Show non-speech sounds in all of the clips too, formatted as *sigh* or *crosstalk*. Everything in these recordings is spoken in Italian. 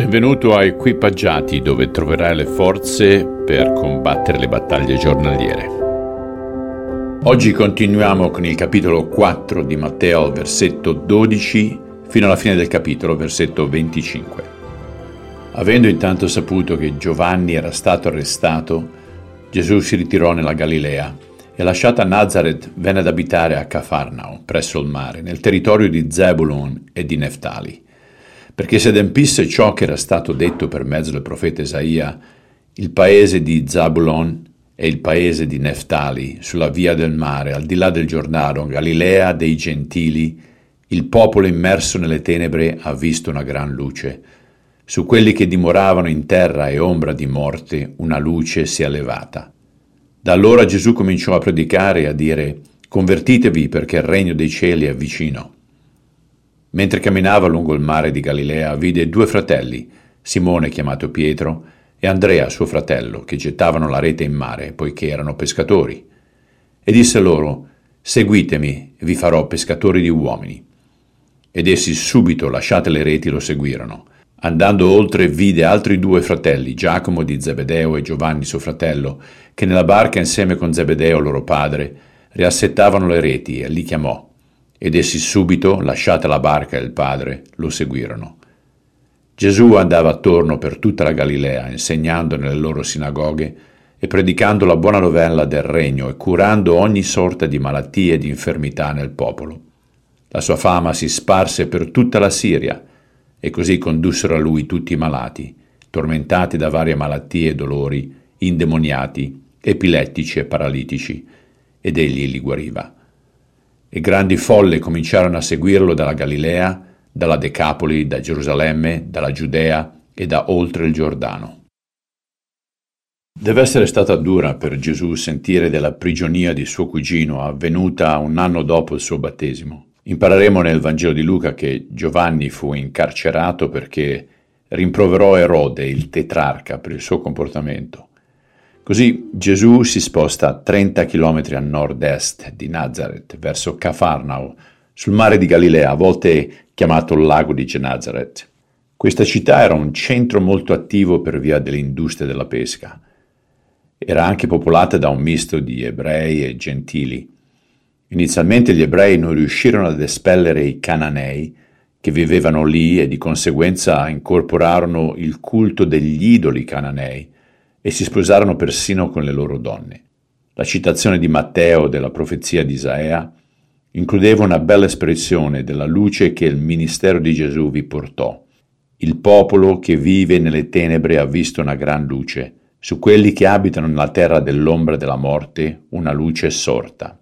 Benvenuto a Equipaggiati dove troverai le forze per combattere le battaglie giornaliere. Oggi continuiamo con il capitolo 4 di Matteo, versetto 12 fino alla fine del capitolo, versetto 25. Avendo intanto saputo che Giovanni era stato arrestato, Gesù si ritirò nella Galilea e lasciata Nazareth venne ad abitare a Cafarnao, presso il mare, nel territorio di Zebulon e di Neftali perché si adempisse ciò che era stato detto per mezzo del profeta Isaia, il paese di Zabulon e il paese di Neftali, sulla via del mare, al di là del Giordano, Galilea dei gentili, il popolo immerso nelle tenebre ha visto una gran luce. Su quelli che dimoravano in terra e ombra di morte, una luce si è levata. Da allora Gesù cominciò a predicare e a dire, Convertitevi perché il regno dei cieli è vicino. Mentre camminava lungo il mare di Galilea, vide due fratelli, Simone chiamato Pietro e Andrea suo fratello, che gettavano la rete in mare, poiché erano pescatori. E disse loro, Seguitemi vi farò pescatori di uomini. Ed essi subito, lasciate le reti, lo seguirono. Andando oltre vide altri due fratelli, Giacomo di Zebedeo e Giovanni suo fratello, che nella barca insieme con Zebedeo loro padre riassettavano le reti e li chiamò ed essi subito, lasciata la barca e il padre, lo seguirono. Gesù andava attorno per tutta la Galilea, insegnando nelle loro sinagoghe e predicando la buona novella del regno e curando ogni sorta di malattie e di infermità nel popolo. La sua fama si sparse per tutta la Siria e così condussero a lui tutti i malati, tormentati da varie malattie e dolori, indemoniati, epilettici e paralitici, ed egli li guariva e grandi folle cominciarono a seguirlo dalla Galilea, dalla Decapoli, da Gerusalemme, dalla Giudea e da oltre il Giordano. Deve essere stata dura per Gesù sentire della prigionia di suo cugino avvenuta un anno dopo il suo battesimo. Impareremo nel Vangelo di Luca che Giovanni fu incarcerato perché rimproverò Erode, il tetrarca, per il suo comportamento. Così Gesù si sposta 30 km a nord-est di Nazareth, verso Cafarnao, sul mare di Galilea, a volte chiamato lago di Genazareth. Questa città era un centro molto attivo per via dell'industria della pesca. Era anche popolata da un misto di ebrei e gentili. Inizialmente gli ebrei non riuscirono ad espellere i cananei che vivevano lì e di conseguenza incorporarono il culto degli idoli cananei e si sposarono persino con le loro donne. La citazione di Matteo della profezia di Isaia includeva una bella espressione della luce che il ministero di Gesù vi portò. Il popolo che vive nelle tenebre ha visto una gran luce, su quelli che abitano nella terra dell'ombra della morte una luce è sorta.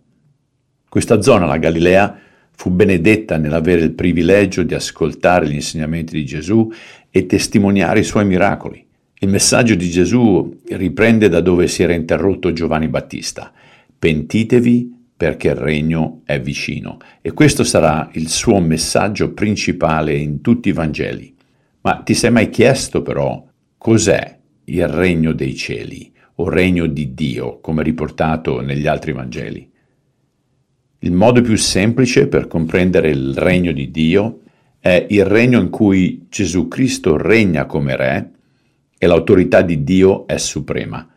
Questa zona, la Galilea, fu benedetta nell'avere il privilegio di ascoltare gli insegnamenti di Gesù e testimoniare i suoi miracoli. Il messaggio di Gesù riprende da dove si era interrotto Giovanni Battista. Pentitevi perché il regno è vicino. E questo sarà il suo messaggio principale in tutti i Vangeli. Ma ti sei mai chiesto però cos'è il regno dei cieli o regno di Dio, come riportato negli altri Vangeli? Il modo più semplice per comprendere il regno di Dio è il regno in cui Gesù Cristo regna come re e l'autorità di Dio è suprema.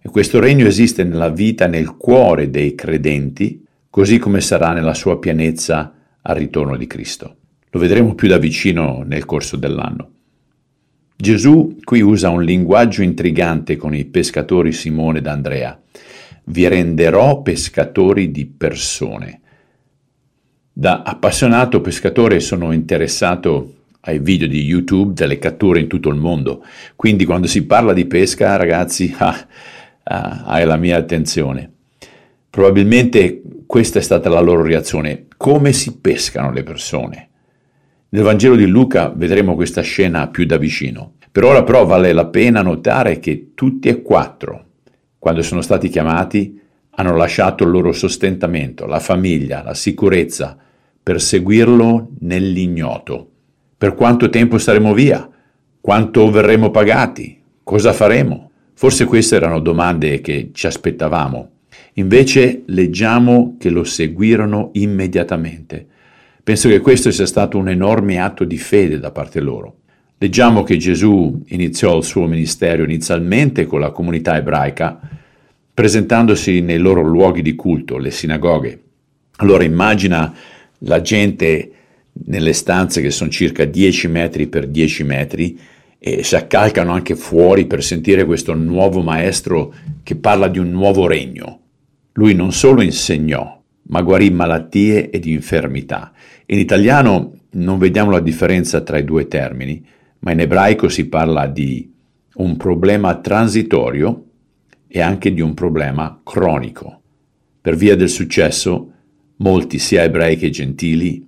E questo regno esiste nella vita, nel cuore dei credenti, così come sarà nella sua pienezza al ritorno di Cristo. Lo vedremo più da vicino nel corso dell'anno. Gesù qui usa un linguaggio intrigante con i pescatori Simone ed Andrea. Vi renderò pescatori di persone. Da appassionato pescatore sono interessato ai video di YouTube delle catture in tutto il mondo. Quindi quando si parla di pesca, ragazzi, *laughs* ah, ah, hai la mia attenzione. Probabilmente questa è stata la loro reazione. Come si pescano le persone? Nel Vangelo di Luca vedremo questa scena più da vicino. Per ora però vale la pena notare che tutti e quattro, quando sono stati chiamati, hanno lasciato il loro sostentamento, la famiglia, la sicurezza, per seguirlo nell'ignoto. Per quanto tempo staremo via? Quanto verremo pagati? Cosa faremo? Forse queste erano domande che ci aspettavamo. Invece leggiamo che lo seguirono immediatamente. Penso che questo sia stato un enorme atto di fede da parte loro. Leggiamo che Gesù iniziò il suo ministero inizialmente con la comunità ebraica, presentandosi nei loro luoghi di culto, le sinagoghe. Allora immagina la gente nelle stanze che sono circa 10 metri per 10 metri e si accalcano anche fuori per sentire questo nuovo maestro che parla di un nuovo regno. Lui non solo insegnò, ma guarì malattie ed infermità. In italiano non vediamo la differenza tra i due termini, ma in ebraico si parla di un problema transitorio e anche di un problema cronico. Per via del successo, molti sia ebrei che gentili,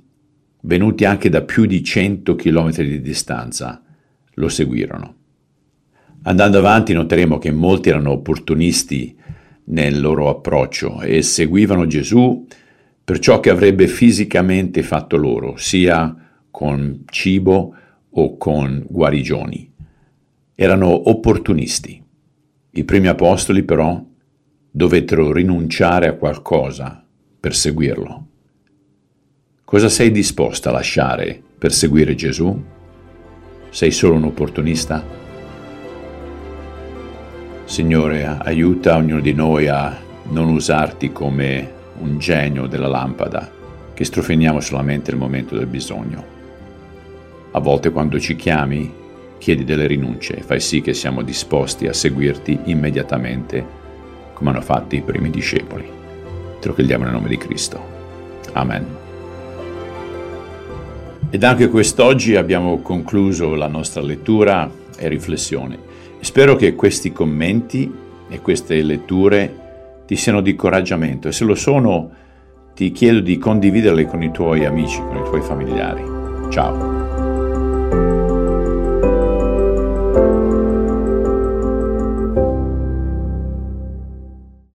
venuti anche da più di 100 km di distanza, lo seguirono. Andando avanti noteremo che molti erano opportunisti nel loro approccio e seguivano Gesù per ciò che avrebbe fisicamente fatto loro, sia con cibo o con guarigioni. Erano opportunisti. I primi apostoli però dovettero rinunciare a qualcosa per seguirlo. Cosa sei disposto a lasciare per seguire Gesù? Sei solo un opportunista? Signore, aiuta ognuno di noi a non usarti come un genio della lampada che strofiniamo solamente nel momento del bisogno. A volte quando ci chiami chiedi delle rinunce e fai sì che siamo disposti a seguirti immediatamente come hanno fatto i primi discepoli. Te lo chiediamo nel nome di Cristo. Amen. Ed anche quest'oggi abbiamo concluso la nostra lettura e riflessione. Spero che questi commenti e queste letture ti siano di incoraggiamento e se lo sono ti chiedo di condividerle con i tuoi amici, con i tuoi familiari. Ciao.